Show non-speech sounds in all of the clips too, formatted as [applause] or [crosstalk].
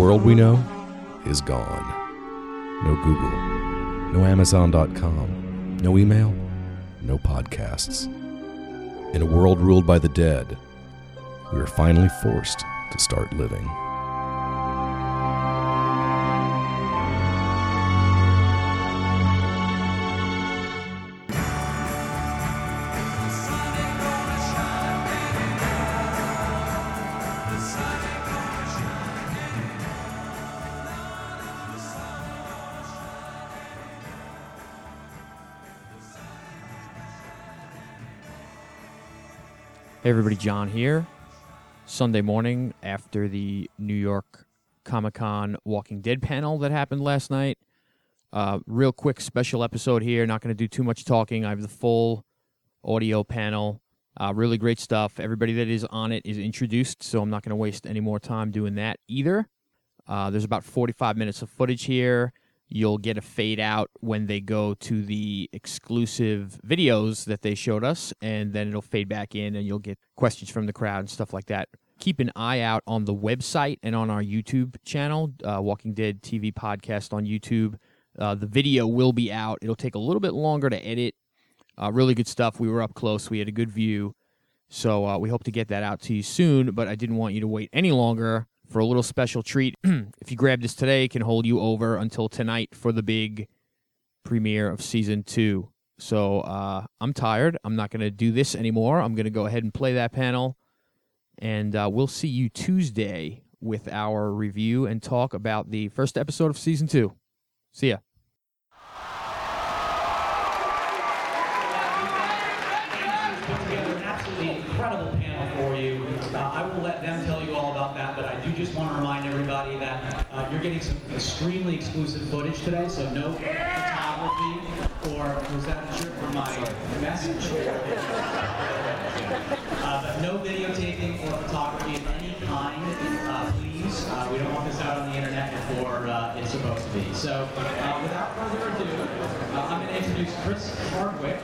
world we know is gone. No Google, no Amazon.com, no email, no podcasts. In a world ruled by the dead, we are finally forced to start living. Everybody, John here. Sunday morning after the New York Comic Con Walking Dead panel that happened last night. Uh, real quick special episode here. Not going to do too much talking. I have the full audio panel. Uh, really great stuff. Everybody that is on it is introduced, so I'm not going to waste any more time doing that either. Uh, there's about 45 minutes of footage here. You'll get a fade out when they go to the exclusive videos that they showed us, and then it'll fade back in, and you'll get questions from the crowd and stuff like that. Keep an eye out on the website and on our YouTube channel, uh, Walking Dead TV podcast on YouTube. Uh, the video will be out. It'll take a little bit longer to edit. Uh, really good stuff. We were up close. We had a good view. So uh, we hope to get that out to you soon, but I didn't want you to wait any longer for a little special treat. [clears throat] if you grab this today, it can hold you over until tonight for the big premiere of season two. So uh, I'm tired. I'm not going to do this anymore. I'm going to go ahead and play that panel. And uh, we'll see you Tuesday with our review and talk about the first episode of season two. See ya. put together an absolutely incredible panel for you. Uh, I will let them tell you all about that, but I do just want to remind everybody that uh, you're getting some extremely exclusive footage today, so no photography or was that a jerk for my message? Uh, no videotaping or photography of any kind, uh, please. Uh, we don't want this out on the internet before uh, it's supposed to be. So, uh, without further ado, uh, I'm going to introduce Chris Hardwick.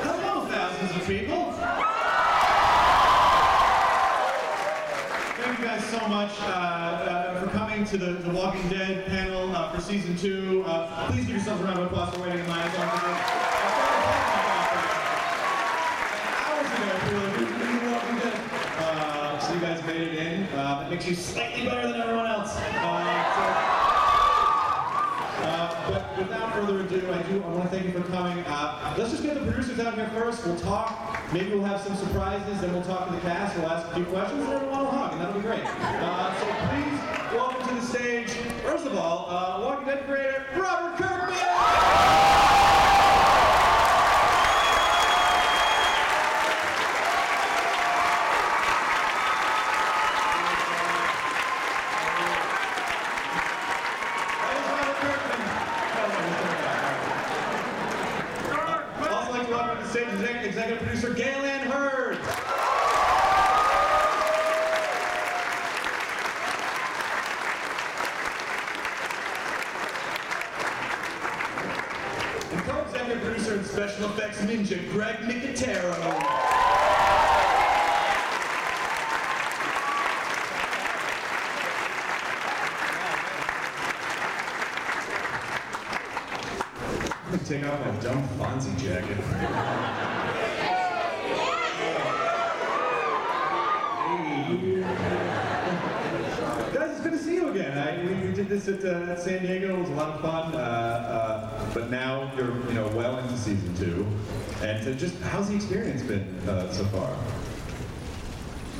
Hello, thousands of people. Thank you guys so much uh, uh, for coming to the, the Walking Dead panel uh, for season two. Uh, please give yourselves a round of applause for waiting in line. So Hours ago, we were like, "Who's the Walking Dead?" Uh, so you guys made it in. Uh, that makes slightly better than everyone else. Uh, so- uh, but without further ado, I do I want to thank you for coming. Uh, let's just get the producers out here first. We'll talk. Maybe we'll have some surprises. Then we'll talk to the cast. We'll ask a few questions, and everyone will hug, and that'll be great. Uh, so please welcome to the stage. First of all, uh, Walking Dead creator Robert Kirkman. That was Robert Kirkman. Also like to welcome to the stage exec- executive producer Gale Anne Hurd. And co-executive producer and special effects ninja Greg Nicotero. I'm gonna take off my dumb Fonzie jacket. Hey. Guys, it's good to see you again. I, we, we did this at, uh, at San Diego. It was a lot of fun. Uh, uh, but now you're, you know, well into season two. And to just, how's the experience been uh, so far?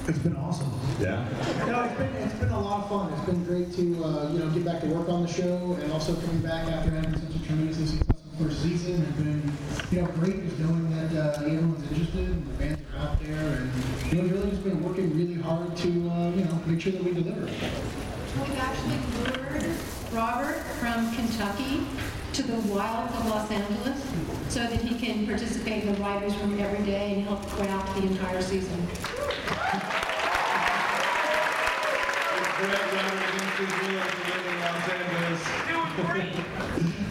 It's been awesome. Yeah. No, it's been it's been a lot of fun. It's been great to uh, you know get back to work on the show and also coming back after having such a tremendously successful first season. It's been you know great just knowing that uh, everyone's interested and the fans are out there and you know really just been working really hard to uh, you know make sure that we deliver. We've actually lured Robert from Kentucky to the wilds of Los Angeles so that he can participate in the writer's room every day and help put out the entire season.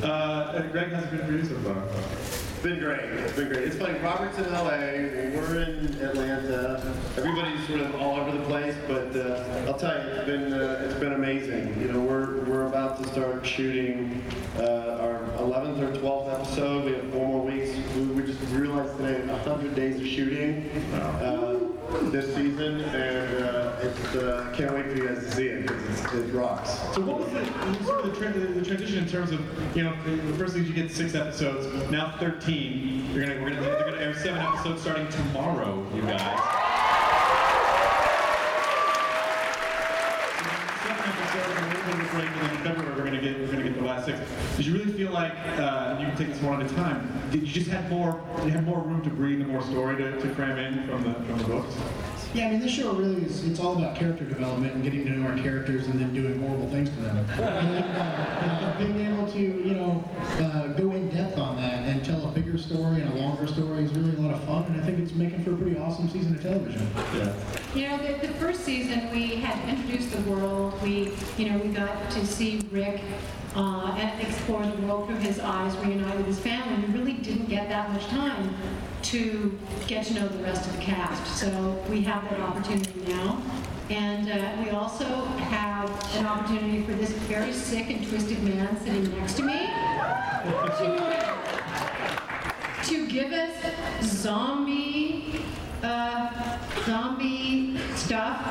Uh, Greg has been for you so far. It's been great. It's been great. It's funny. Robert's in LA. We're in Atlanta. Everybody's sort of all over the place, but uh, I'll tell you, it's been uh, it's been amazing. You know, we're we're about to start shooting uh, our 11th or 12th episode. We have four more weeks. We, we just realized today 100 days of shooting uh, this season, and uh, it's uh, can't wait for you guys to see it because it rocks. So what was the, sort of the, tra- the transition in terms of, you know, the, first thing you get six episodes, now 13. You're gonna, we're gonna, they're gonna air seven episodes starting tomorrow, you guys. Seven episodes, February we're gonna get, we're gonna get the last six. Did you really feel like, uh, you can take this one at a time, did you just have more, you had more room to breathe and more story to, to cram in from the, from the books? Yeah, I mean, this show really is, it's all about character development and getting to know our characters and then doing horrible things to them. [laughs] and uh, uh, being able to, you know, uh, go in depth on that and tell a bigger story and a longer story is really a lot of fun, and I think it's making for a pretty awesome season of television. Yeah. You know, the, the first season, we had introduced the world. We, you know, we got to see Rick uh, and explore the world through his eyes, reunite with his family. We really didn't get that much time to get to know the rest of the cast. So we have that opportunity now. And uh, we also have an opportunity for this very sick and twisted man sitting next to me to, to give us zombie, uh, zombie stuff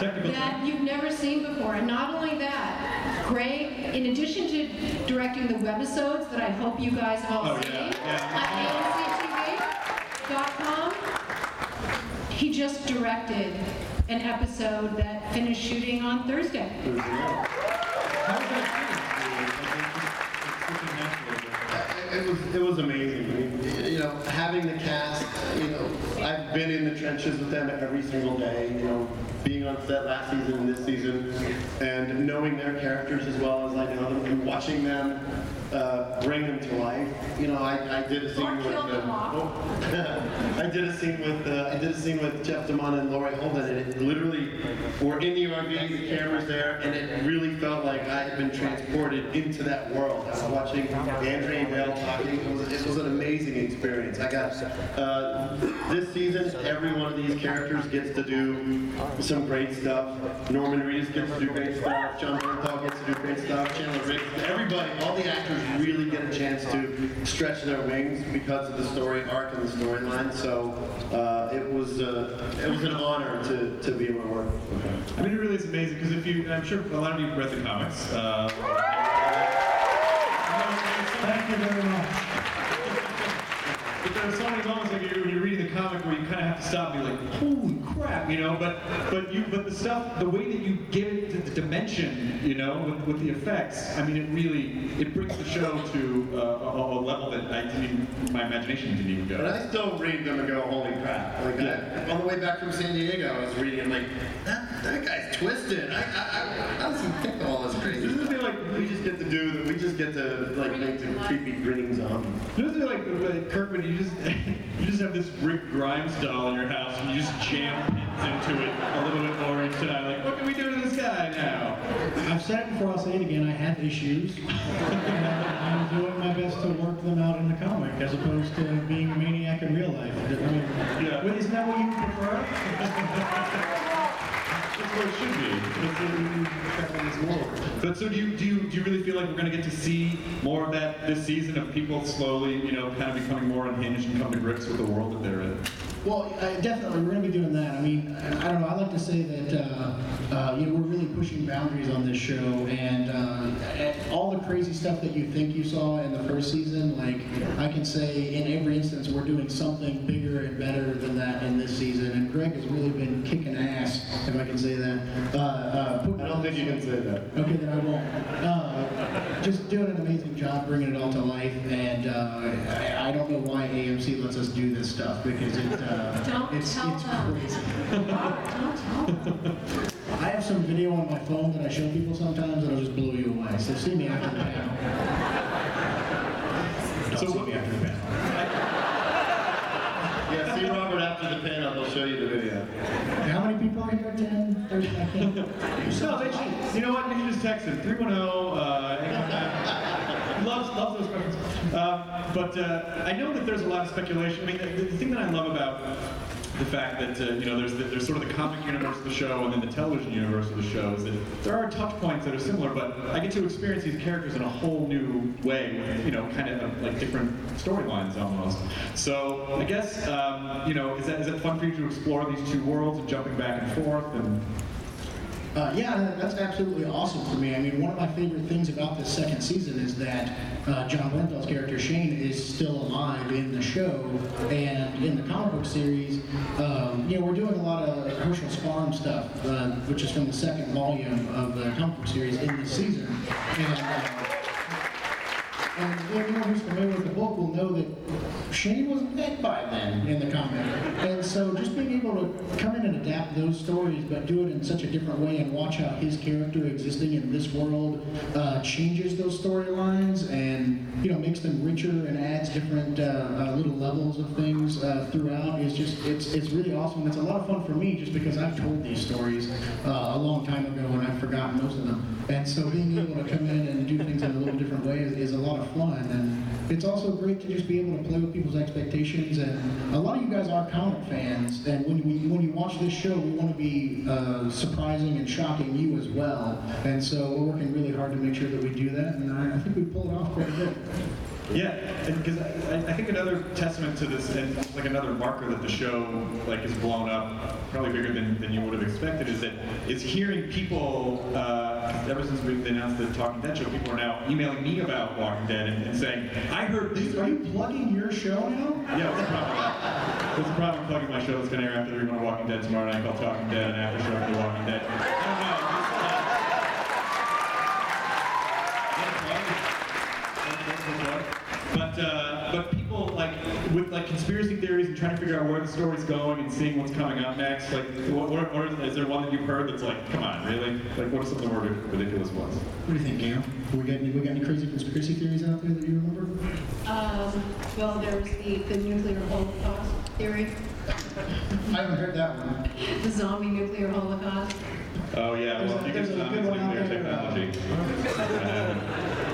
that you've never seen before. And not only that, Greg, in addition to directing the webisodes that I hope you guys have all Oh, seen yeah, at AMCTV.com, he just directed an episode that finished shooting on Thursday. How was that It was it was amazing. I mean, you know, having the cast. You know, I've been in the trenches with them every single day. You know, being on set last season and this season, and knowing their characters as well as I know them, and watching them uh, bring them to life. You know, I, I did a scene with. them [laughs] I did a scene with uh, I did a scene with Jeff DeMunn and Laurie Holden, and it literally we're in the RV, the camera's there, and it really felt like I had been transported into that world. I was watching Andrea and Dale talking. It was, it was an amazing experience. I got uh, this season. Every one of these characters gets to do some great stuff. Norman Reedus gets to do great stuff. Jon Bernthal gets to do great stuff. Chandler Riggs. Everybody, all the actors really get a chance to stretch their wings because of the story arc and the storyline. So uh, it was uh, it was an honor to, to be able to work with them. I mean, it really is amazing because if you, I'm sure a lot of you have read the comics. Uh, Thank you very much. but there are so many moments like you, have to stop and be like, holy crap, you know. But but you but the stuff, the way that you give it to the dimension, you know, with, with the effects. I mean, it really it brings the show to uh, a, a level that I didn't my imagination didn't even go. But. I still read them and go, holy crap. Like that. On the way back from San Diego, I was reading, I'm like, that, that guy's twisted. I, I, I, how does he think of all This crazy is stuff? the thing, like We just get to do that. We just get to like make the creepy grinning zombie. This is like, like Kirkman, you just [laughs] you just have this Rick Grimes doll in your house and you just jam pins into it a little bit more each time. Like, what can we do to this guy now? I've said it before, I'll say it again, I have issues. [laughs] I'm doing my best to work them out in the comic as opposed to being a maniac in real life. I mean, Yeah. Isn't that what you prefer? [laughs] What it should be. But so do you do you do you really feel like we're gonna get to see more of that this season of people slowly, you know, kind of becoming more unhinged and come to grips with the world that they're in? Well, uh, definitely, we're going to be doing that. I mean, I I don't know. I like to say that uh, uh, you know we're really pushing boundaries on this show, and uh, all the crazy stuff that you think you saw in the first season, like I can say in every instance we're doing something bigger and better than that in this season. And Greg has really been kicking ass, if I can say that. Uh, uh, I don't think you can say that. Okay, then I won't. Uh, just doing an amazing job bringing it all to life, and uh, I, I don't know why AMC lets us do this stuff because it, uh, Don't it's, tell it's them. crazy. [laughs] Don't tell them. I have some video on my phone that I show people sometimes that'll just blow you away. So see me after the panel. Don't So see me after the panel. [laughs] Yeah, see Robert after the panel. He'll show you the video. How many people are here? 10, 30, I can't. [laughs] No, they should, you know what? You can just text him 310. Uh, 815. he loves loves those questions. Uh, but uh, I know that there's a lot of speculation. I mean, the, the thing that I love about the fact that uh, you know there's the, there's sort of the comic universe of the show and then the television universe of the show is that there are touch points that are similar, but I get to experience these characters in a whole new way you know kind of like different storylines almost. So I guess um, you know is that is it fun for you to explore these two worlds and jumping back and forth and Uh, yeah, that's absolutely awesome for me. I mean, one of my favorite things about this second season is that uh, Jon Bernthal's character Shane is still alive in the show, and in the comic book series, um, you know, we're doing a lot of Hershel's Farm stuff, uh, which is from the second volume of the comic book series in this season, and. Uh, and anyone who's familiar with the book will know that Shane wasn't dead by then in the comic. And so just being able to come in and adapt those stories, but do it in such a different way and watch how his character existing in this world uh, changes those storylines and, you know, makes them richer and adds different uh, uh, little levels of things uh, throughout is just, it's, it's really awesome. It's a lot of fun for me just because I've told these stories uh, a long time ago and I've forgotten most of them. And so being able to come in and do things in a little different way is, is a lot of fun. And it's also great to just be able to play with people's expectations. And a lot of you guys are comic fans. And when, we, when you watch this show, we want to be uh, surprising and shocking you as well. And so we're working really hard to make sure that we do that. And I, I think we pull it off quite a bit. Yeah, because I, I think another testament to this, and like another marker that the show like is blown up, probably bigger than, than you would have expected, is that it's hearing people. Uh, ever since we've announced the Talking Dead show, people are now emailing me about Walking Dead and, and saying, "I heard these." Are you plugging your show now? Yeah, it's the problem? What's the problem plugging my show that's going to air after the rerun of Walking Dead tomorrow night called Talking Dead and after show for The Walking Dead? I don't know. But uh, but people like with like conspiracy theories and trying to figure out where the story's going and seeing what's coming up next. Like, what, what, what is, is there one that you've heard that's like, come on, really? Like, what are some of the more ridiculous ones? What do you think, Gail? We got any, we got any crazy conspiracy theories out there that you remember? Um, well, there was the, the nuclear holocaust theory, [laughs] I haven't heard that one. the zombie nuclear holocaust. Oh yeah, well, if you get There's there's a good one nuclear there. technology. [laughs]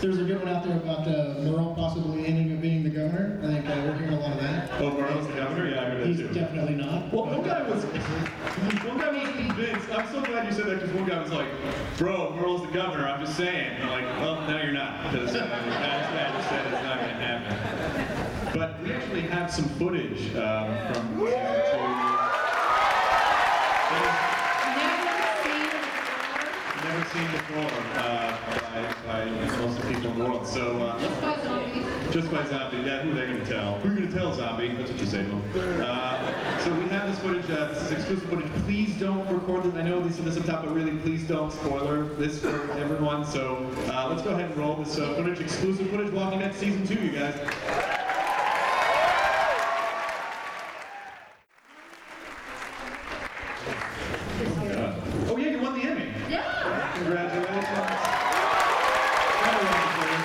There's a good one out there about uh, Merle possibly ending up being the governor. I think uh, we're hearing a lot of that. Oh, Burrow's the governor? Yeah, I heard that He's too. definitely not. Well, one guy was one guy was convinced. I'm so glad you said that because one guy was like, "Bro, Merle's the governor." I'm just saying. And I'm like, well, no, you're not, because uh, the guy's guy just said it's not going to happen. But we actually have some footage um, from season two. Never seen Never seen before. before uh, by, by most of world. So uh, Just by zombies. just by zombie, yeah, who are they going to tell? Who are you going to tell, zombie? That's what you say to them. Uh, so we have this footage, uh, this is exclusive footage. Please don't record this. I know they said this up top, but really, please don't spoiler this for everyone. So uh, let's go ahead and roll this uh, footage, exclusive footage, Walking Dead Season 2, you guys. Uh, oh yeah, you won the Emmy. Yeah. Congratulations. Another one for you.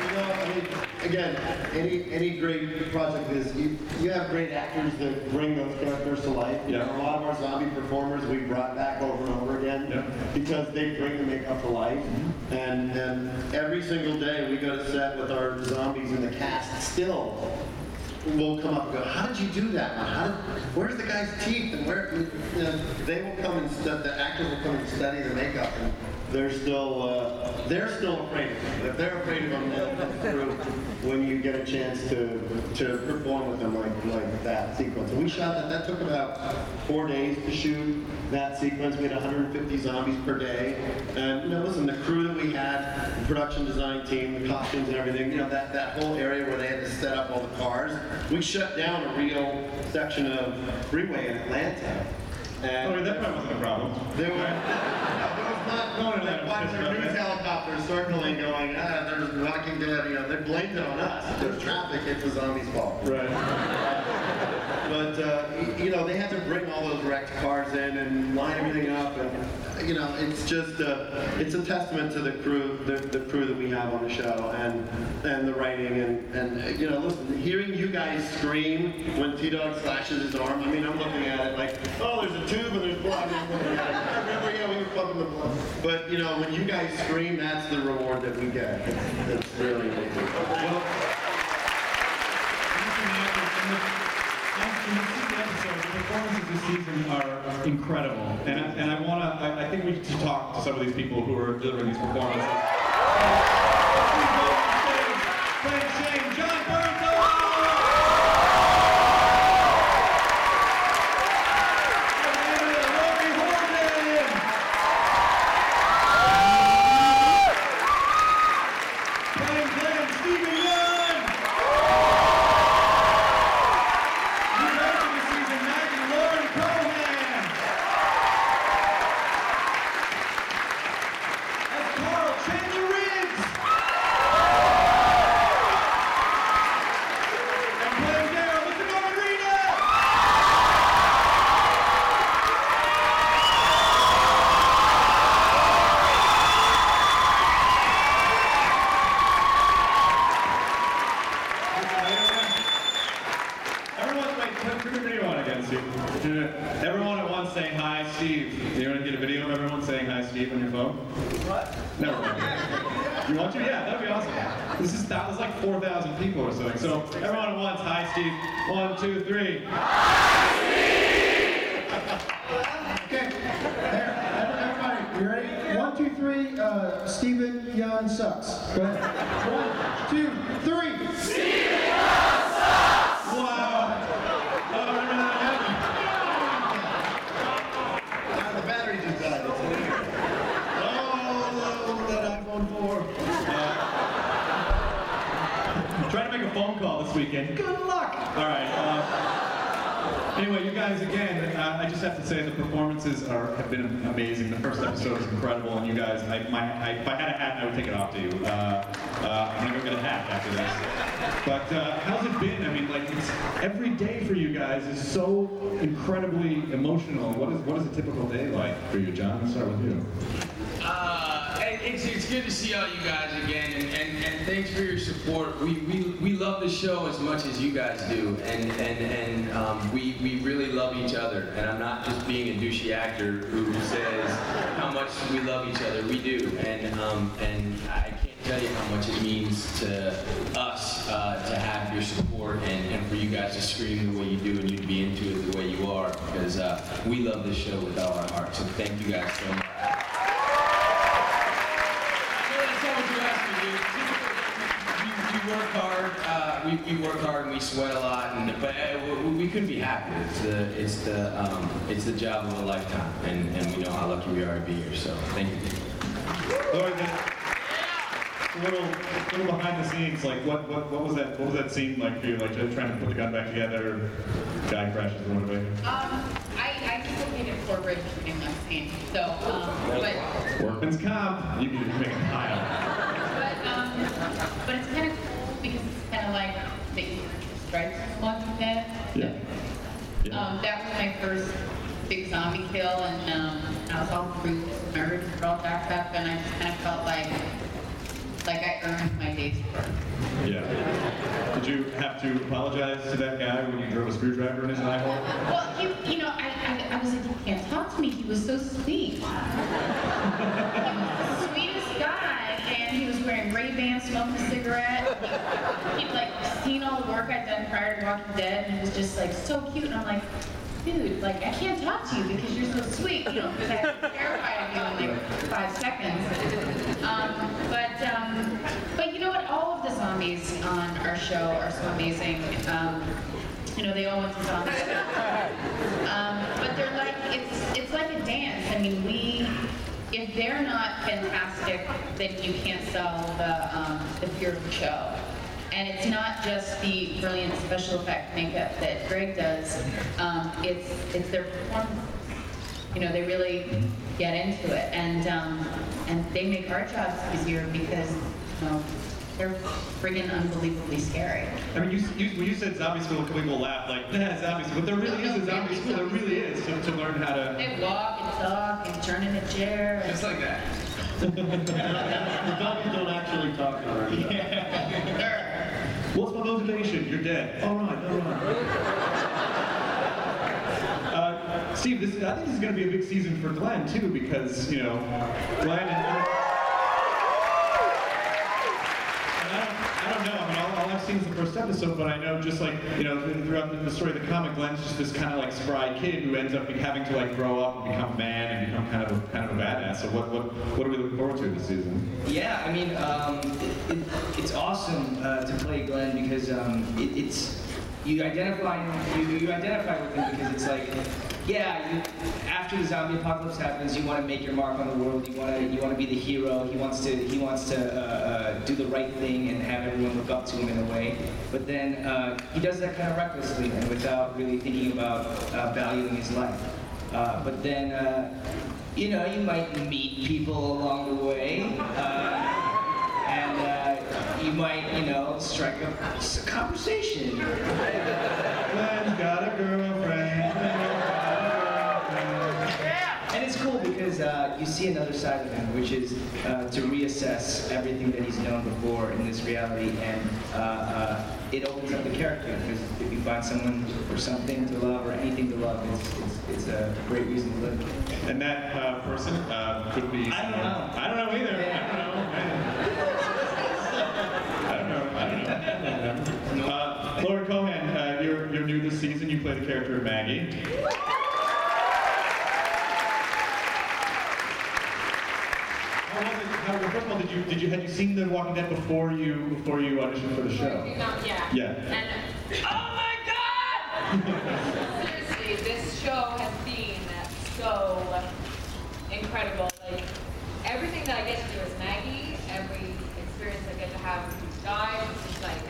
You know, I mean, again, any any great project is you, you have great actors that bring those characters to life. You Yeah. know, a lot of our zombie performers we brought back over and over again Yeah. because they bring the makeup to life. Mm-hmm. And and every single day we go to set with our zombies in the cast. Still, will come up and go, how did you do that? How did, where's the guy's teeth? And where, you know, they will come and stu- the actors will come and study the makeup and they're still, uh, they're still afraid of. If they're afraid of them, they'll come through when you get a chance to, to perform with them like, like that sequence. And we shot that, that took about four days to shoot that sequence. We had 150 zombies per day. And, you know, listen, the crew that we had, the production design team, the costumes and everything, you know, that, that whole area where they had to set up all the cars, we shut down a real section of freeway in Atlanta. And Oh, that probably wasn't a problem. there [laughs] was not going like Atlanta, watching just news helicopters circling, going, ah, they're Walking Dead. You know, they're blamed it on us. There's traffic. It's the zombies' fault. Right. But uh, you know, they had to bring all those wrecked cars in and line everything up, and you know, it's just uh, it's a testament to the crew, the, the crew that we have on the show, and and the writing, and and uh, you know, listen, hearing you guys scream when T Dog slashes his arm. I mean, I'm looking at it like, oh, there's a tube and there's blood. Remember, [laughs] yeah, we were the blood. But you know, when you guys scream, that's the reward that we get. It's, it's really amazing. Well, see the performances this season are incredible, and I, and I want to. I, I think we should talk to some of these people who are delivering these performances. Shane, John One, two, three. Okay, everybody, you ready? One, two, three, uh, Steven Yeun sucks. Go ahead. One, two, three. Wow. Oh, remember that Ah, the battery just died. It's weird. Oh, that iPhone 4. Trying to make a phone call this weekend. Good luck. All right. Uh, anyway, you guys, again, uh, I just have to say the performances are have been amazing. The first episode was incredible, and you guys, I, my, I, if I had a hat, I would take it off to you. Uh, uh, I'm gonna go get a hat after this. But uh, how's it been? I mean, like, every day for you guys is so incredibly emotional. What is what is a typical day like for you, John? Let's start with you. Uh, it's, it's good to see all you guys again, and, and, and thanks for your support. We, we, we love the show as much as you guys do, and, and, and um, we, we really love each other. And I'm not just being a douchey actor who says how much we love each other. We do, and, um, and I can't tell you how much it means to us uh, to have your support and, and for you guys to scream the way you do and you to be into it the way you are, because uh, we love this show with all our hearts. So thank you guys so much. Well, that's all we ask of you. We, we work hard. Uh, we, we work hard and we sweat a lot, and but uh, we, we couldn't be happier. It's the it's the um, it's the job of a lifetime, and, and we know how lucky we are to be here. So thank you. Lord, that- a little, little behind the scenes, like what, what, what was that, what was that scene like for you? Like just trying to put the gun back together, guy crashes the motorbike. Um, I, I dislocated four ribs shooting that scene, so, um, but, Workman's comp, you need to make a pile. but, um, but it's kind of cool because it's kind of like the Stripes Walking Dead. Yeah. Yeah. Um, that was my first big zombie kill, and, um, I was all bruised, my ribs were all jacked up, and I just kind of felt like, like I earned my day's work. Yeah. Did you have to apologize to that guy when you drove a screwdriver in his eye hole? Well, he, you know, I, I, I was like, you can't talk to me. He was so sweet. [laughs] he was the sweetest guy, and he was wearing Ray Bans, smoking a cigarette. He, would like seen all the work I'd done prior to Walking Dead, and he was just like so cute. And I'm like, dude, like I can't talk to you because you're so sweet, you know, because I was terrified of you in like five seconds. Um, but um, but you know what? All of the zombies on our show are so amazing. Um, you know, they all went to zombie school. [laughs] Um, but they're like, it's, it's like a dance. I mean, we, if they're not fantastic, then you can't sell the, um, the show. And it's not just the brilliant special effect makeup that Greg does, um, it's, it's their performance. You know, they really get into it. And, um, and they make our jobs easier because, you know, they're friggin' unbelievably scary. I mean, you, you, when you said zombie school, people laugh like, [laughs] nah, zombie school. But there really is a zombie school. There really is to, to learn how to. They walk and talk and turn in a chair. And Just like that. [laughs] The zombies don't actually talk already. What's my motivation? You're dead. All right, all right. Uh, Steve, this, I think this is going to be a big season for Glenn too, because you know, Glenn and. and I don't, I don't know. I mean, all, all I've seen the first episode, but I know just like you know, throughout the, story of the comic, Glenn's just this kind of like spry kid who ends up having to like grow up and become a man and become kind of a, kind of a badass. So what what what are we looking forward to this season? Yeah, I mean, um, it, it, it's awesome uh, to play Glenn because um, it, it's you identify you, you identify with him because it's like, yeah, you, after the zombie apocalypse happens, you want to make your mark on the world. You want to you want to be the hero. He wants to he wants to uh, uh, do the right thing and have everyone look up to him in a way. But then uh, he does that kind of recklessly and without really thinking about uh, valuing his life. Uh, but then. Uh, you know, you might meet people along the way, and you might, you know, strike up a conversation. Uh, you see another side of him, which is uh, to reassess everything that he's known before in this reality, and uh, uh, it opens up the character because if you find someone or something to love or anything to love, it's, it's, it's a great reason to live. And that uh, person uh, could be. I don't know. I don't know either. I don't know. [laughs] I don't know. I don't know. Uh, Lauren Cohan, uh, you're, you're new this season. You play the character of Maggie. [laughs] How was it? How, well, first of all, did you did you had you seen The Walking Dead before you before you auditioned for the show? Yeah. Yeah. And uh, oh my god! [laughs] Seriously, this show has been so incredible. Like everything that I get to do as Maggie, every experience I get to have with these guys, it's like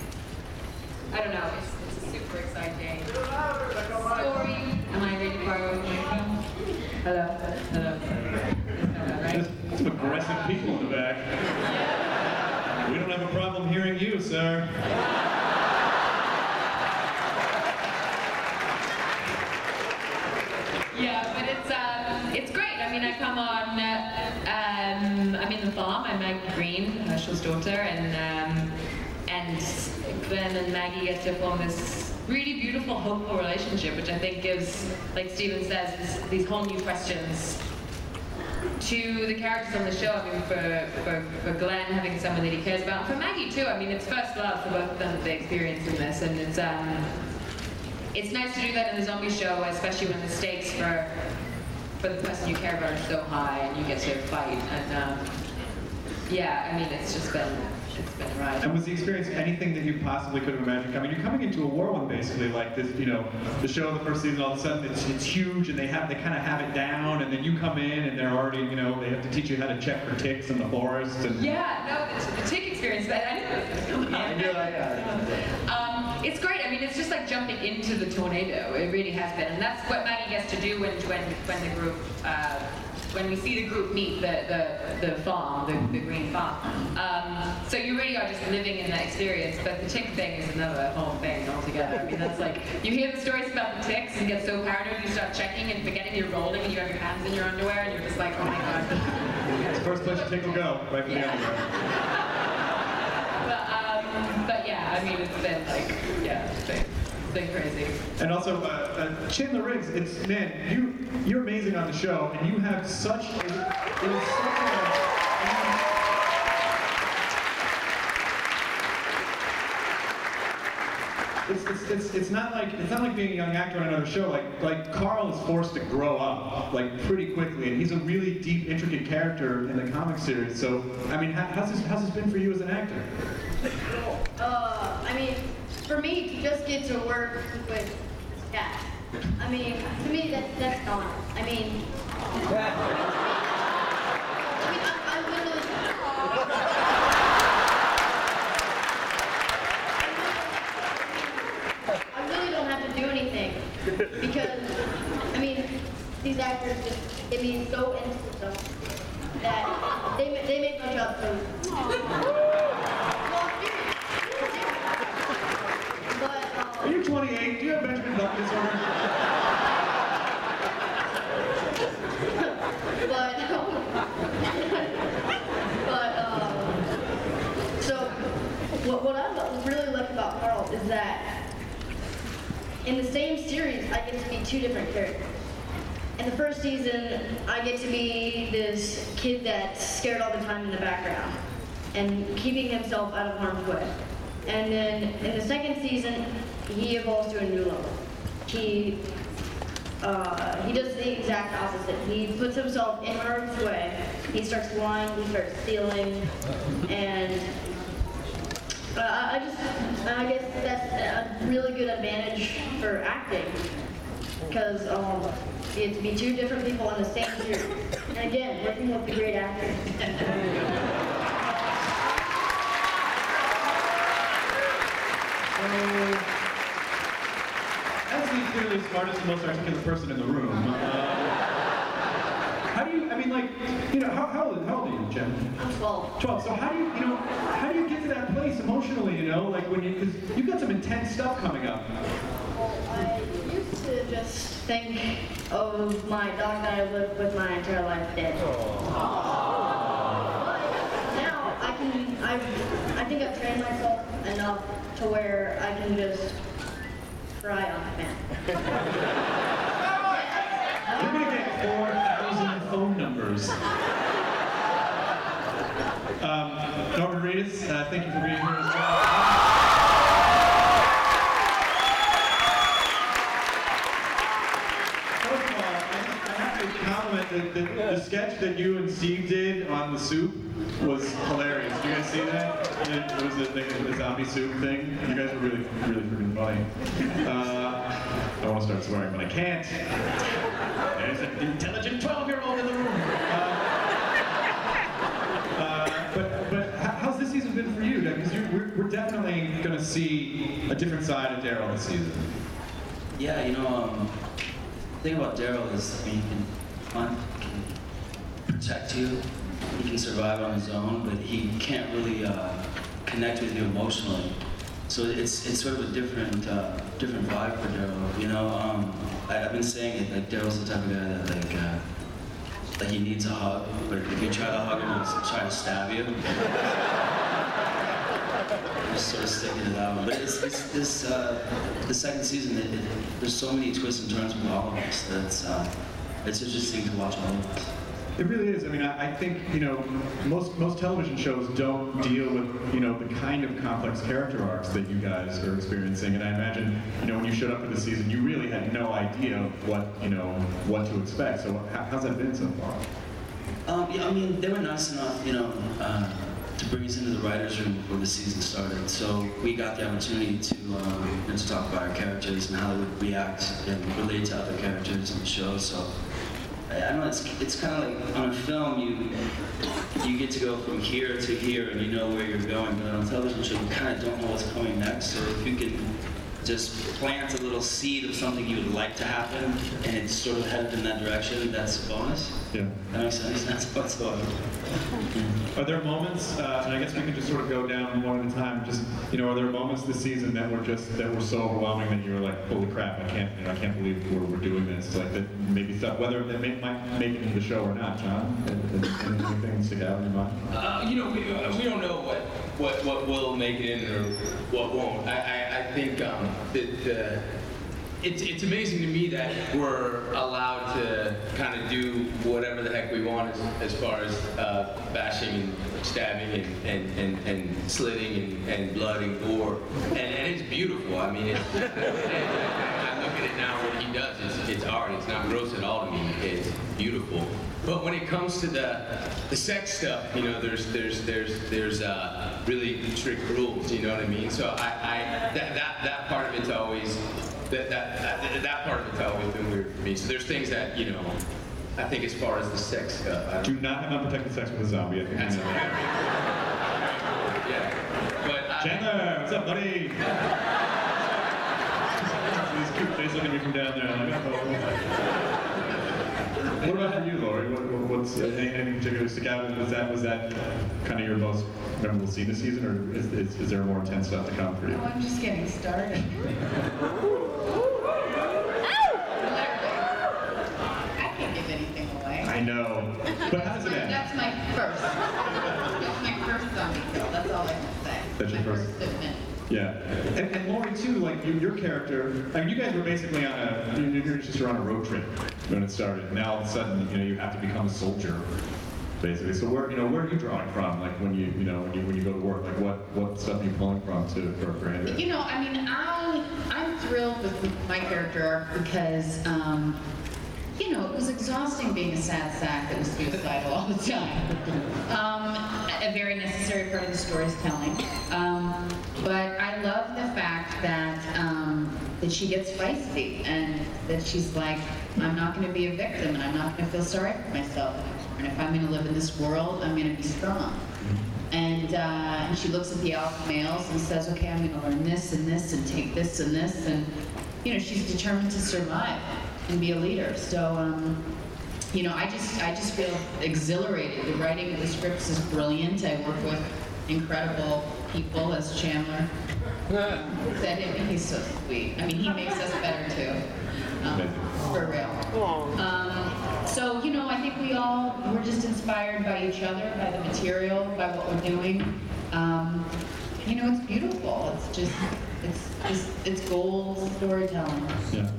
I don't know. It's it's a super exciting story. Am I really far away from my phone? Hello. Hello. Hello. Right? There's some aggressive people in the back. We don't have a problem hearing you, sir. Yeah, but it's um, it's great. I mean, I come on. Um, I'm in the farm. I'm Maggie Green, Hershel's daughter, and um, and Glenn and Maggie get to form this really beautiful, hopeful relationship, which I think gives, like Steven says, this, these whole new questions to the characters on the show. I mean, for, for, for Glenn having someone that he cares about, for Maggie too. I mean, it's first love for both of them that they experience in this, and it's um, it's nice to do that in the zombie show, especially when the stakes for for the person you care about are so high, and you get to fight. And um, yeah, I mean, it's just been it's been a ride. And was the experience anything that you possibly could have imagined coming? You're coming into a whirlwind basically, like this, you know, the show the first season, all of a sudden it's, it's huge and they have they kind of have it down, and then you come in and they're already, you know, they have to teach you how to check for ticks in the forest and. Yeah, no, the, the tick experience that I didn't. I do, I, Um, it's great. I mean, it's just like jumping into the tornado. It really has been, and that's what Maggie gets to do when when when the group. Uh, when we see the group meet the, the, the farm, the, the green farm. Um, so you really are just living in that experience, but the tick thing is another whole thing altogether. I mean, that's like, you hear the stories about the ticks and get so paranoid you start checking and forgetting you're rolling and you have your hands in your underwear and you're just like, oh my god. It's the first place you take will go, right from the underwear. [laughs] But, um, but yeah, I mean, it's been like, yeah, been, crazy. And also, uh, uh, Chandler Riggs, it's man, you you're amazing on the show, and you have such it, it is such a. It's, it's, it's, it's not like it's not like being a young actor on another show. Like like Carl is forced to grow up like pretty quickly, and he's a really deep, intricate character in the comic series. So I mean, how, how's this how's this been for you as an actor? Uh, I mean, for me to just get to work with that, I mean, to me that that's gone. I mean, I mean, I, I. I really don't have to do anything because, I mean, these actors just get me so into stuff that they, they make my job so. Benjamin disorder. but, [laughs] but, [laughs] um, so what, what I really like about Carl is that in the same series, I get to be two different characters. In the first season, I get to be this kid that's scared all the time in the background and keeping himself out of harm's way. And then in the second season, he evolves to a new level. He uh, he does the exact opposite. He puts himself in harm's way. He starts lying. He starts stealing, and uh, I just I guess that's a really good advantage for acting because um, you get to be two different people in the same series. And again, working with the great actors. So, [laughs] as the smartest and most articulate person in the room, uh, how do you, I mean, like, you know, how, how, old, how old are you, Jen? I'm 12. 12. So how do you, you know, how do you get to that place emotionally, you know, like when you, because you've got some intense stuff coming up. Well, I used to just think of my dog that I lived with my entire life dead. Now I can, I, I think I've trained myself enough to where I can just cry on command. We're gonna get 4,000 phone numbers. Um, Norman Reedus, uh, thank you for being here as well. That the, the sketch that you and Steve did on the soup was hilarious. Did you guys see that? It, was the, thing, the zombie soup thing. You guys were really, really freaking funny. Uh, I want to start swearing, but I can't. There's an intelligent 12-year-old in the room. Uh, uh, but but how's this season been for you? Because we're, definitely going to see a different side of Daryl this season. Yeah, you know, um, the thing about Daryl is, I mean, hunt, he can protect you, he can survive on his own, but he can't really uh, connect with you emotionally. So it's it's sort of a different uh, different vibe for Daryl. You know, um, I, I've been saying it like Daryl's the type of guy that like uh, like he needs a hug, but if you try to hug him, he'll try to stab you. just sort of sticking to that one. But it's, it's this uh, the second season. It, it, there's so many twists and turns with all of us that it's uh, it's interesting to watch all of us. It really is. I mean, I, I think you know most most television shows don't deal with you know the kind of complex character arcs that you guys are experiencing. And I imagine you know when you showed up for the season, you really had no idea what you know what to expect. So how, how's that been so far? Um, yeah, I mean, they were nice enough, you know, uh, to bring us into the writers' room before the season started. So we got the opportunity to um, to talk about our characters and how they would react and relate to other characters in the show. So I, don't know. It's it's kind of like on a film, you you get to go from here to here and you know where you're going. But on television show, you kind of don't know what's coming next. So if you can just plant a little seed of something you would like to happen, and it's sort of headed in that direction, that's a bonus. Yeah. That makes sense. [laughs] That's what's going Are there moments, uh, and I guess we can just sort of go down one at a time. Just you know, are there moments this season that were just that were so overwhelming that you were like, holy crap, I can't, you know, I can't believe we're, we're doing this. Like that maybe stuff, whether that may, might make it into the show or not. John, anything stick out in your mind? Uh, you know, we, uh, we don't know what, what, what will make it in or what won't. I, I, I think um, that the, it's, it's amazing to me that we're allowed to kind of do whatever the heck we want as, as far as uh, bashing and stabbing and, and, and, and slitting and, and blood and gore. And, and it's beautiful. I mean, it's, [laughs] I look at it now, what he does, it's, it's art. It's not gross at all to me. It's beautiful. But when it comes to the the sex stuff, you know, there's there's there's there's uh, really strict rules. You know what I mean? So I, I that, that that part of it's always that, that that that part of it's always been weird for me. So there's things that you know. I think as far as the sex stuff, I Do not have unprotected sex with a zombie. I think That's you know very, that. yeah. But I, Chandler, what's up, buddy? This cute face looking at me from down there. I'm like, oh. What about for you, Laurie? What, what, what's any- anything particular stick out? Was that was that kind of your most memorable scene this season, or is, is, is there more intense stuff to come for you? Oh, I'm just getting started. [laughs] I can't give anything away. I know, but how does it end? That's my first. That's my first zombie kill. That's all I can say. That's your first. first. Yeah, and, and Laurie too. Like you, your character, I mean, you guys were basically on a you were just on a road trip when it started. Now all of a sudden, you know, you have to become a soldier, basically. So where, you know, where are you drawing from? Like when you, you know, when you when you go to work, like what what stuff are you pulling from to for Andrea? You know, I mean, I, I'm thrilled with my character arc because, um, you know, it was exhausting being a sad sack that was suicidal all the time. [laughs] Um, a very necessary part of the story's telling. But I love the fact that, um, that she gets feisty and that she's like, I'm not going to be a victim and I'm not going to feel sorry for myself. And if I'm going to live in this world, I'm going to be strong. And, uh, and she looks at the alpha males and says, okay, I'm going to learn this and this and take this and this. And, you know, she's determined to survive and be a leader. So, um, you know, I just, I just feel exhilarated. The writing of the scripts is brilliant. I work with incredible people as Chandler. [laughs] Said him, he's so sweet. I mean, he makes us better too. Um, for real. Um, so, you know, I think we all, we're just inspired by each other, by the material, by what we're doing. Um, you know, it's beautiful. It's just, it's just, it's gold storytelling. Yeah.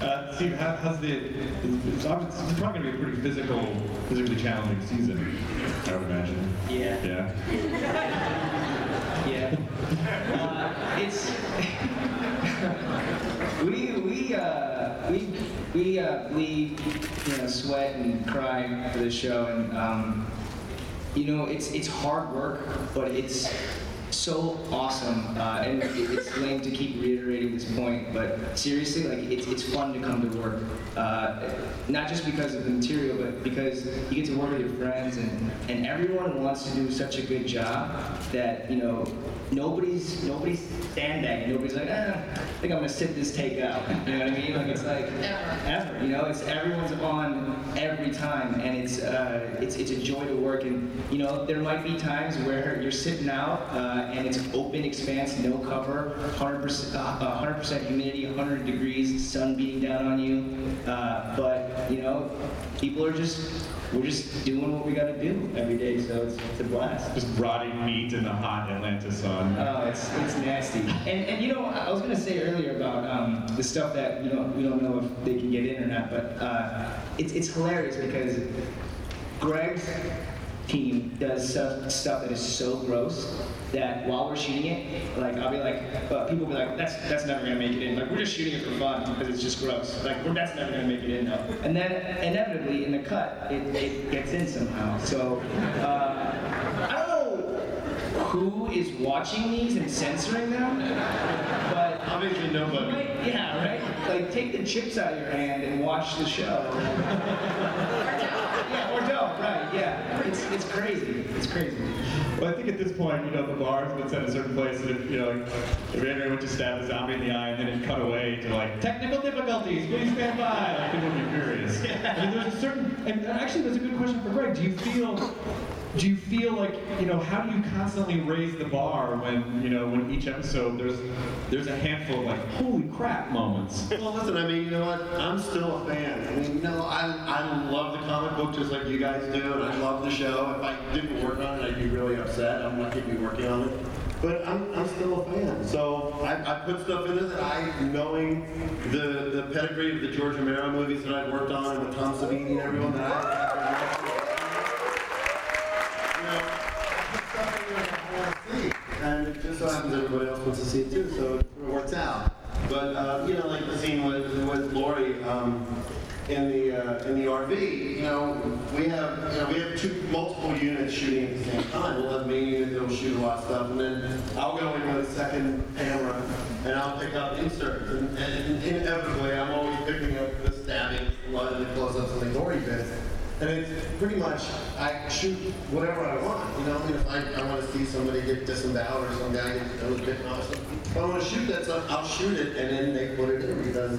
Uh, Steve, how, how's the? It's, obviously, it's probably going to be a pretty physical, physically challenging season. I would imagine. Yeah. Yeah. [laughs] Uh, it's [laughs] we we uh, we we uh, bleed, you know, sweat and cry for the show, and um, you know, it's it's hard work, but it's so awesome. Uh, and it- it's lame to keep reiterating this point, but seriously, like it's it's fun to come to work. Uh, not just because of the material, but because you get to work with your friends, and and everyone wants to do such a good job that you know nobody's nobody's sandbagging. Nobody's like, ah, I think I'm gonna sit this take out. You know what I mean? Like it's like ever. You know, it's everyone's on every time, and it's uh, it's it's a joy to work. And you know, there might be times where you're sitting out uh, and it's open expanse, no cover, 100% uh, 100% humidity, 100 degrees, sun beating down on you. Uh, but you know, people are just we're just doing what we got to do every day, so it's, it's a blast. Just rotting meat in the hot Atlanta sun. Oh, it's it's nasty. And and you know, I was gonna say earlier about um, the stuff that you know we don't know if they can get in or not, but uh, it's it's hilarious because Greg's team does stuff, stuff that is so gross that while we're shooting it, like I'll be like, uh, people will be like, that's that's never gonna make it in. Like we're just shooting it for fun because it's just gross. Like we're, that's never gonna make it in though. And then inevitably in the cut, it, it gets in somehow. So uh, I don't know who is watching these and censoring them, but obviously nobody. yeah, right. Like take the chips out of your hand and watch the show. [laughs] yeah, or don't. Right? Yeah. It's it's crazy. It's crazy. Well, I think at this point, you know, the bar has been set in a certain place, and if, you know, if Andrea went to stab a zombie in the eye and then it cut away to like, technical difficulties, please stand by, like, people would be furious. [laughs] I mean, there's a certain, and actually, there's a good question for Greg. Do you feel, do you feel like, you know, how do you constantly raise the bar when, you know, when each episode there's, there's a handful of like, holy crap moments? Well, listen, I mean, you know what? I'm still a fan. I mean, you know, I, I love the comic book just like you guys do, and I love the show. If I didn't work on it, I'd be really upset. I'm keep be working on it. But I'm, I'm still a fan. So I, I put stuff in there that I, knowing the, the pedigree of the George Romero movies that I've worked on and with Tom Savini and everyone that I so happens everybody else wants to see it too, so it works out. But uh, you know, like the scene with with Lori um, in the uh, in the RV, you know, we have you know we have two multiple units shooting at the same time. We'll have main unit that'll shoot a lot of stuff, and then I'll go in with a second camera and I'll pick up inserts. And, and inevitably, I'm always picking up the stabbing, blood, and the close-ups and the gory bits. And it's pretty much, I shoot whatever I want. You know, I mean, if I, I want to see somebody get disemboweled or some guy get nose bitten off if I want to shoot that stuff, I'll shoot it and then they put it in because,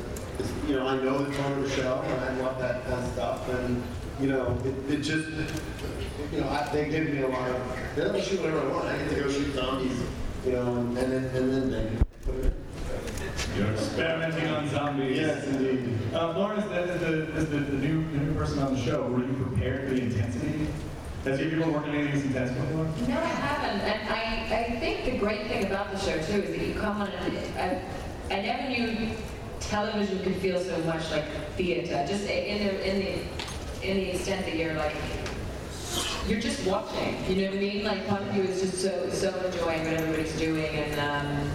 you know, I know the tone of the show and I love that kind of stuff. And, you know, it, it just, you know, I, they give me a lot of, they let me shoot whatever I want. I get to go shoot zombies, you know, and, and then, and then they. You're experimenting on zombies. Yes, indeed. Uh, Lauren, as the, as the, the, the new the new person on the show, were you prepared for the intensity? Has you been working anything this intense before? No, I haven't. And I, I think the great thing about the show too is that you come on and I, I never knew television could feel so much like theater. Just in the in the in the extent that you're like you're just watching. You know what I mean? Like part of you is just so so enjoying what everybody's doing and. Um,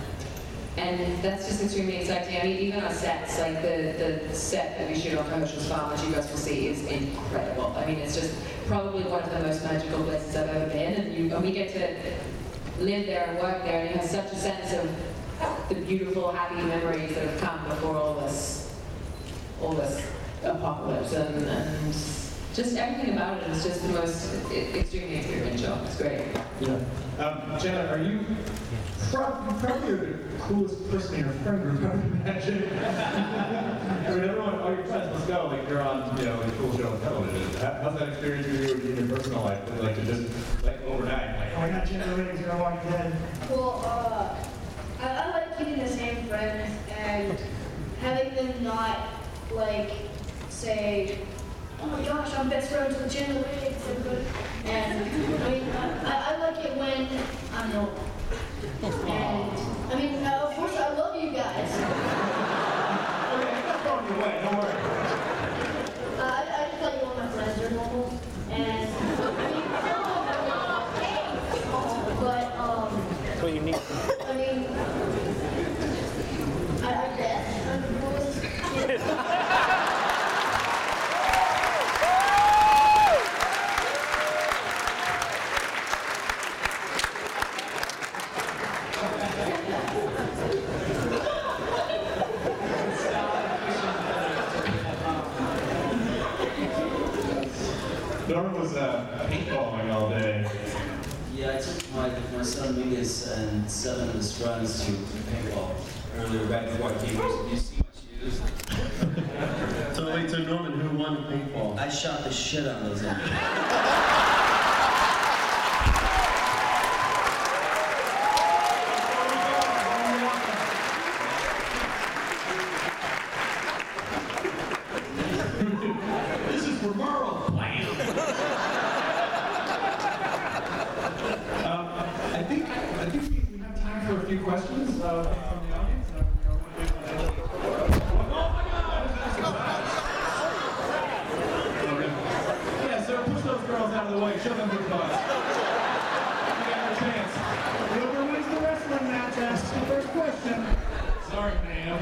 and that's just extremely exciting. I mean, even our sets, like the, the set that we shoot on Hershel's Farm, which you guys will see, is incredible. I mean, it's just probably one of the most magical places I've ever been. And, you, and we get to live there and work there, and you have such a sense of the beautiful, happy memories that have come before all this, all this apocalypse. And, and just everything about it is just the most extremely experiential. It's great. Yeah. Um, Jenna, are you prob- probably the coolest person in your friend group, I would imagine? [laughs] I mean, everyone, all your friends, let's go. Like, you're on, you know, a cool show on television. How- How's that experience for you in your personal life? Like, to just, like, overnight, like, oh Jenna Williams, you're on Walking Dead. Well, uh, I, I like keeping the same friends and having them not like say, oh my gosh, I'm best friends with Jenna Williams. Shit out of those Whoever wins the wrestling match asks the first question. Sorry, ma'am.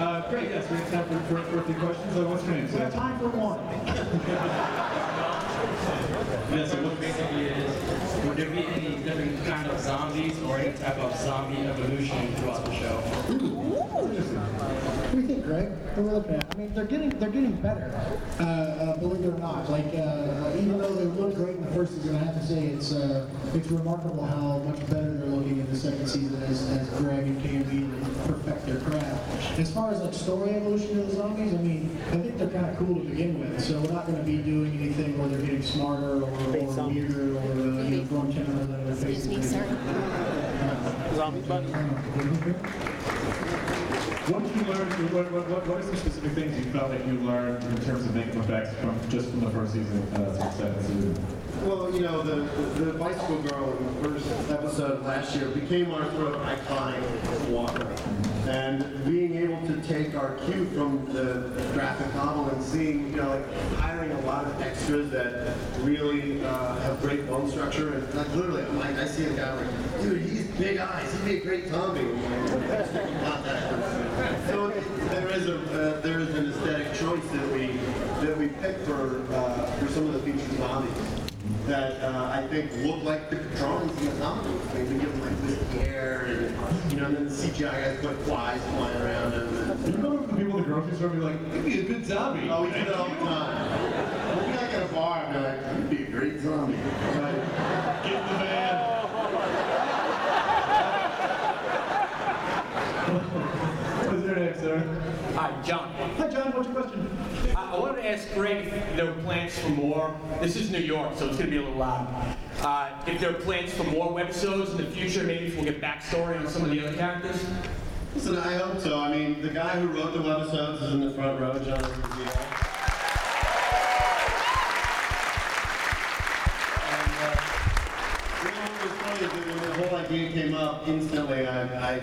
Uh, great, yes, we have time for, for, for a few questions. Uh, what's your name? We have time for one. [laughs] yes, so what basically is, would there be any different kind of zombies or any type of zombie evolution throughout the show? What do you think, Greg? Are looking at? I mean, they're getting they're getting better. Uh, uh, believe it or not, like uh, even though they look great in the first season, I have to say it's uh, it's remarkable how much better they're looking in the second season as, as Greg and Candy perfect their craft. As far as like story evolution of the zombies, I mean, I think they're kind of cool to begin with. So we're not going to be doing anything where they're getting smarter or, or weirder or uh, you know growing tendrils out of their faces. Zombie bunny. What did you learn? What, what, what, what are some specific things you felt like you learned in terms of making effects from just from the first season uh, to the second season? Well, you know, the, the bicycle girl in the first episode last year became our sort of iconic walker. And being able to take our cue from the graphic novel and seeing, you know, like hiring a lot of extras that really uh, have great bone structure. And like literally, I'm like, I see a guy like, dude, he's big eyes. He'd be a great that. So there is a uh, there is an aesthetic choice that we that we picked for uh, for some of the featured zombies that uh, I think look like the drawings in the comic books. I give them like this hair and you know, and then the CGI guys put flies flying around them. You remember the people in the grocery store be like, "It'd be a good zombie." Oh, we do that all the time. We'll be like at a bar and be like, "You'd be a great zombie." Right? Get the van. What's your name, sir? Hi, John. Hi, John. What's your question? I I wanted to ask Greg if there were plans for more. This is New York, so it's going to be a little loud. Uh, if there are plans for more webisodes in the future, maybe if we'll get backstory on some of the other characters. Listen, I hope so. I mean, the guy who wrote the webisodes is in the front row, John Halloween came up, instantly I, I,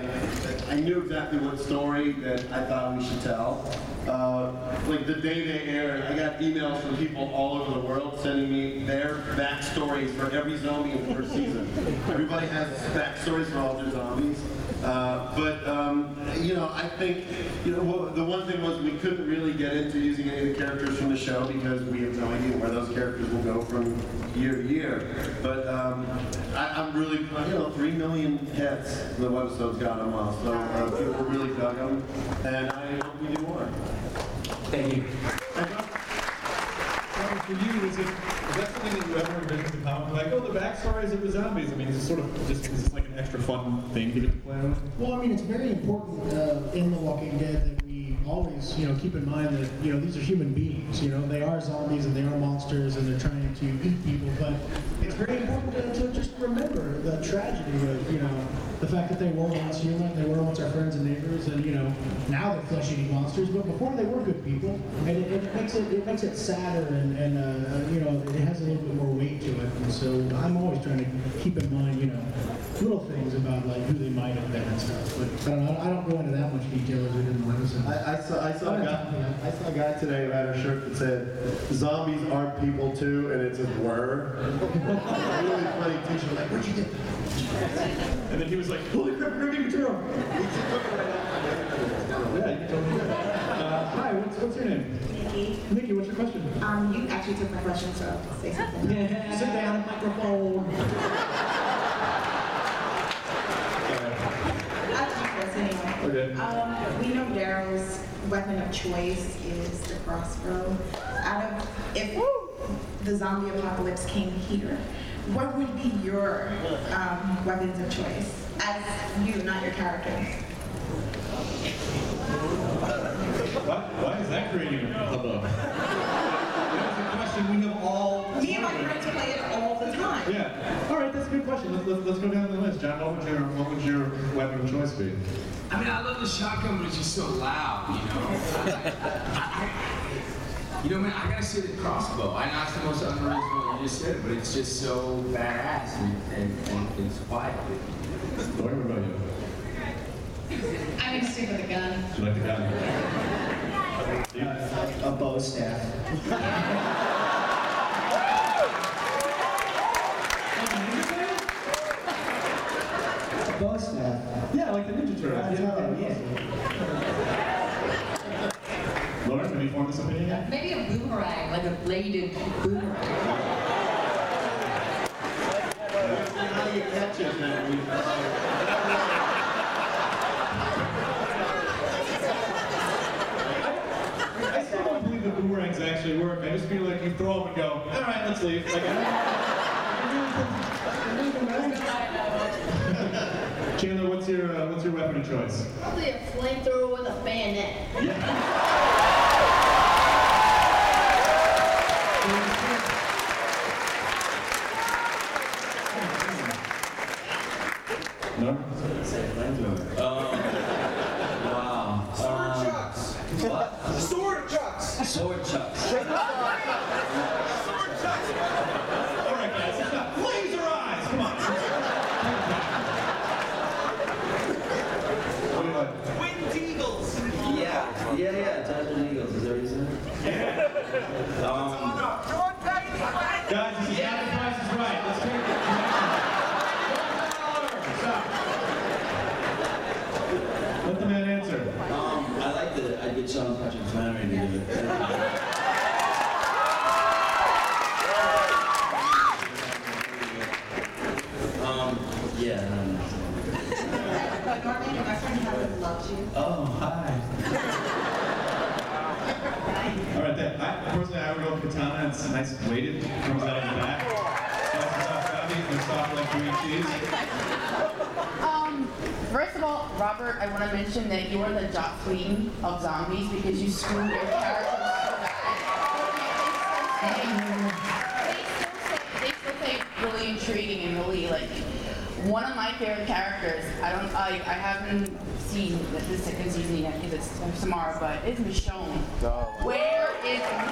I knew exactly what story that I thought we should tell. Uh, like the day they aired, I got emails from people all over the world sending me their backstories for every zombie in the first season. Everybody has backstories for all their zombies. Uh, but um, you know, I think you know well, the one thing was we couldn't really get into using any of the characters from the show because we have no idea where those characters will go from year to year. But um, I, I'm really, you know, three million hits the webisode's got them all, so uh, people really dug them, and I hope we do more. Thank you. Robert, for you, is, it, is that something that you ever envisioned the comic? Like, oh, the backstories of the zombies. I mean, is this sort of just is this like an extra fun thing to to play with? Well, I mean, it's very important uh, in The Walking Dead that always, you know, keep in mind that, you know, these are human beings. You know, they are zombies and they are monsters and they're trying to eat people. But it's very important to, to just remember the tragedy of, you know, the fact that they were once human, they were once our friends and neighbors, and you know, now they're flesh-eating monsters. But before they were good people, and it, it makes it it makes it sadder and and uh, you know, it has a little bit more weight to it. And so I'm always trying to keep in mind, you know, little things about like who they might have been and stuff. But I don't know, I don't go into that much detail as we did in the episode. I, I saw I saw a guy I saw a guy today who had a shirt that said "Zombies aren't people too," and it's a were. [laughs] really funny T-shirt. Like, where'd you get that? And then he was like, holy crap, you're getting material. Yeah, you told me. Uh, hi, what's, what's your name? Nikki. Nikki, what's your question? Um, you actually took my question, so say something. Yeah, [laughs] Sit down, a microphone. I'll keep this anyway. Okay. Um, we know Daryl's weapon of choice is the crossbow. Out of if the zombie apocalypse came here, what would be your um, weapons of choice as you, not your character? Why, why is that creating a hubbub? That's a question we have all. Me and my friends play it all the time. Yeah. All right, that's a good question. Let's, let's, let's go down the list. Jon, what would your what would your weapon of choice be? I mean, I love the shotgun, but it's just so loud, you know? [laughs] I- I- you know, man, I gotta say the crossbow. I know it's the most unoriginal you just said, but it's just so badass and, and, and it's quiet. Laurie, what about you? I'm gonna stick with a gun. Do you like the gun? [laughs] A bow staff. [laughs] A bow staff. Yeah, like the Ninja Turtles. Yeah, yeah. Lauren, have you formed this opinion yet? Maybe a boomerang, like a bladed boomerang. How do you catch it then? I still don't believe the boomerangs actually work. I just feel like you throw them and go, all right, let's leave. Like, Chandler, what's your choice? Probably a flamethrower with a bayonet. No. Wow. Sword chucks. What? Sword chucks. Sword chucks. Sword chucks. All right, guys, it's not laser eyes. Come on. What do you like? Winged eagles. Yeah, yeah, yeah. Desert Eagles. Is there a reason? Yeah. Um, Guys, this is not the price is right. Let's take it. Stop. Let the man answer. um, I like that I get Sean Patrick Flanery to do it. Um, yeah. I don't know. Norman, my friend Helen loves you. Oh, hi. All right, then. I, personally, I would go with katana. It's nice. Comes out of the back. Nice and soft body. Soft like green cheese. Um, first of all, Robert, I want to mention that you are the Jock Queen of zombies because you screwed your character so bad. They still say really intriguing and really like one of my favorite characters. I don't, I, I haven't seen the second season yet because it's tomorrow, but it's Michonne. Where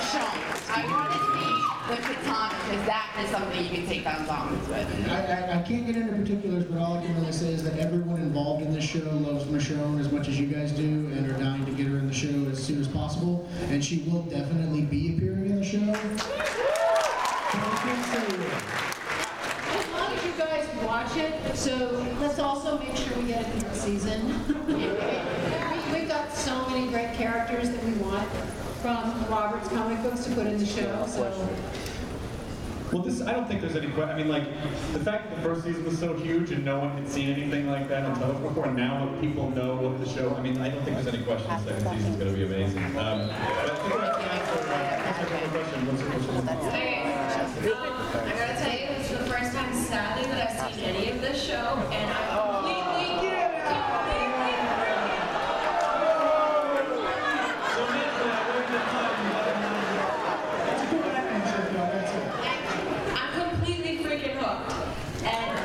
I want to see with Katana, because that is something you can take down zombies with. I, I, I can't get into particulars, but all I can really say is that everyone involved in this show loves Michonne as much as you guys do and are dying to get her in the show as soon as possible. And she will definitely be appearing in the show. As long as you guys watch it, so let's also make sure we get a third season. [laughs] We- We've got so many great characters that we want from Robert's comic books to put in the show, so. Well, this, I don't think there's any question. I mean, like, the fact that the first season was so huge and no one had seen anything like that until before now, people know what the show, I mean, I don't think there's any question the second season's gonna be amazing. Um, but I think we're asking that for, uh, let's take one more question. What's your question? I gotta tell you, this is the first time sadly that I've seen any of this show, and I completely, I'm completely freaking hooked. And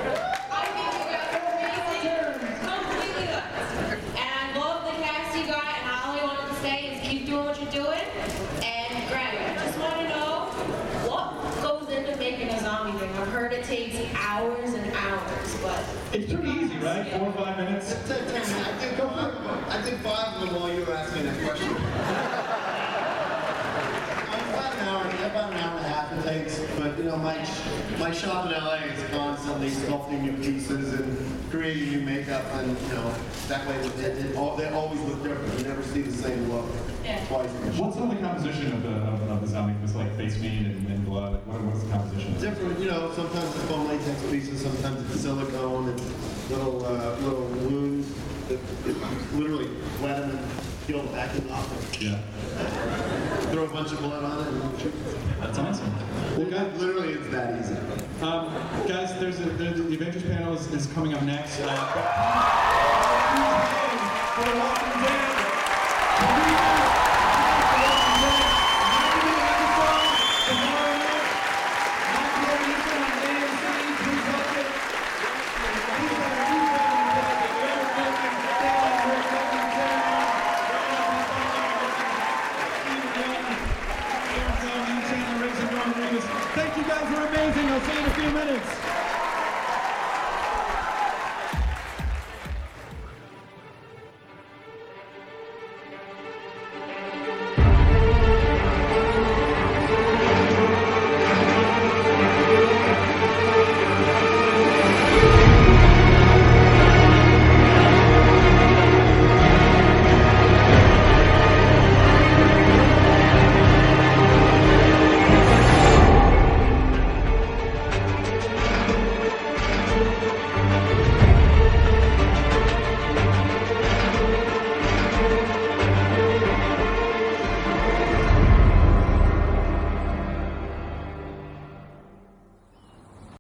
I think you guys are amazing, completely hooked. And I love the cast you got, and all I wanted to say is keep doing what you're doing. And Greg, I just want to know what goes into making a zombie thing. I've heard it takes hours and hours, but It's pretty easy, right? Four or five minutes? I think five, I think five of them while you were asking that question. about an hour, about an hour and a half it takes, but you know, my my shop in LA is constantly sculpting new pieces and creating new makeup, and you know, that way it, it, all, they always look different. You never see the same look twice. What's some the composition of the, of, of the zombie? It's like face meat and, and blood. Like, what, what's the composition? Different, you know, sometimes it's foam latex pieces, sometimes it's silicone and little uh, little wounds that that literally wet them and peel the backing off. Yeah. Throw a bunch of blood on it and shoot. That's awesome. Well, guys, literally, it's that easy. Um, guys, there's a, the, the Avengers panel is, is coming up next. Uh, but- For Walking Dead.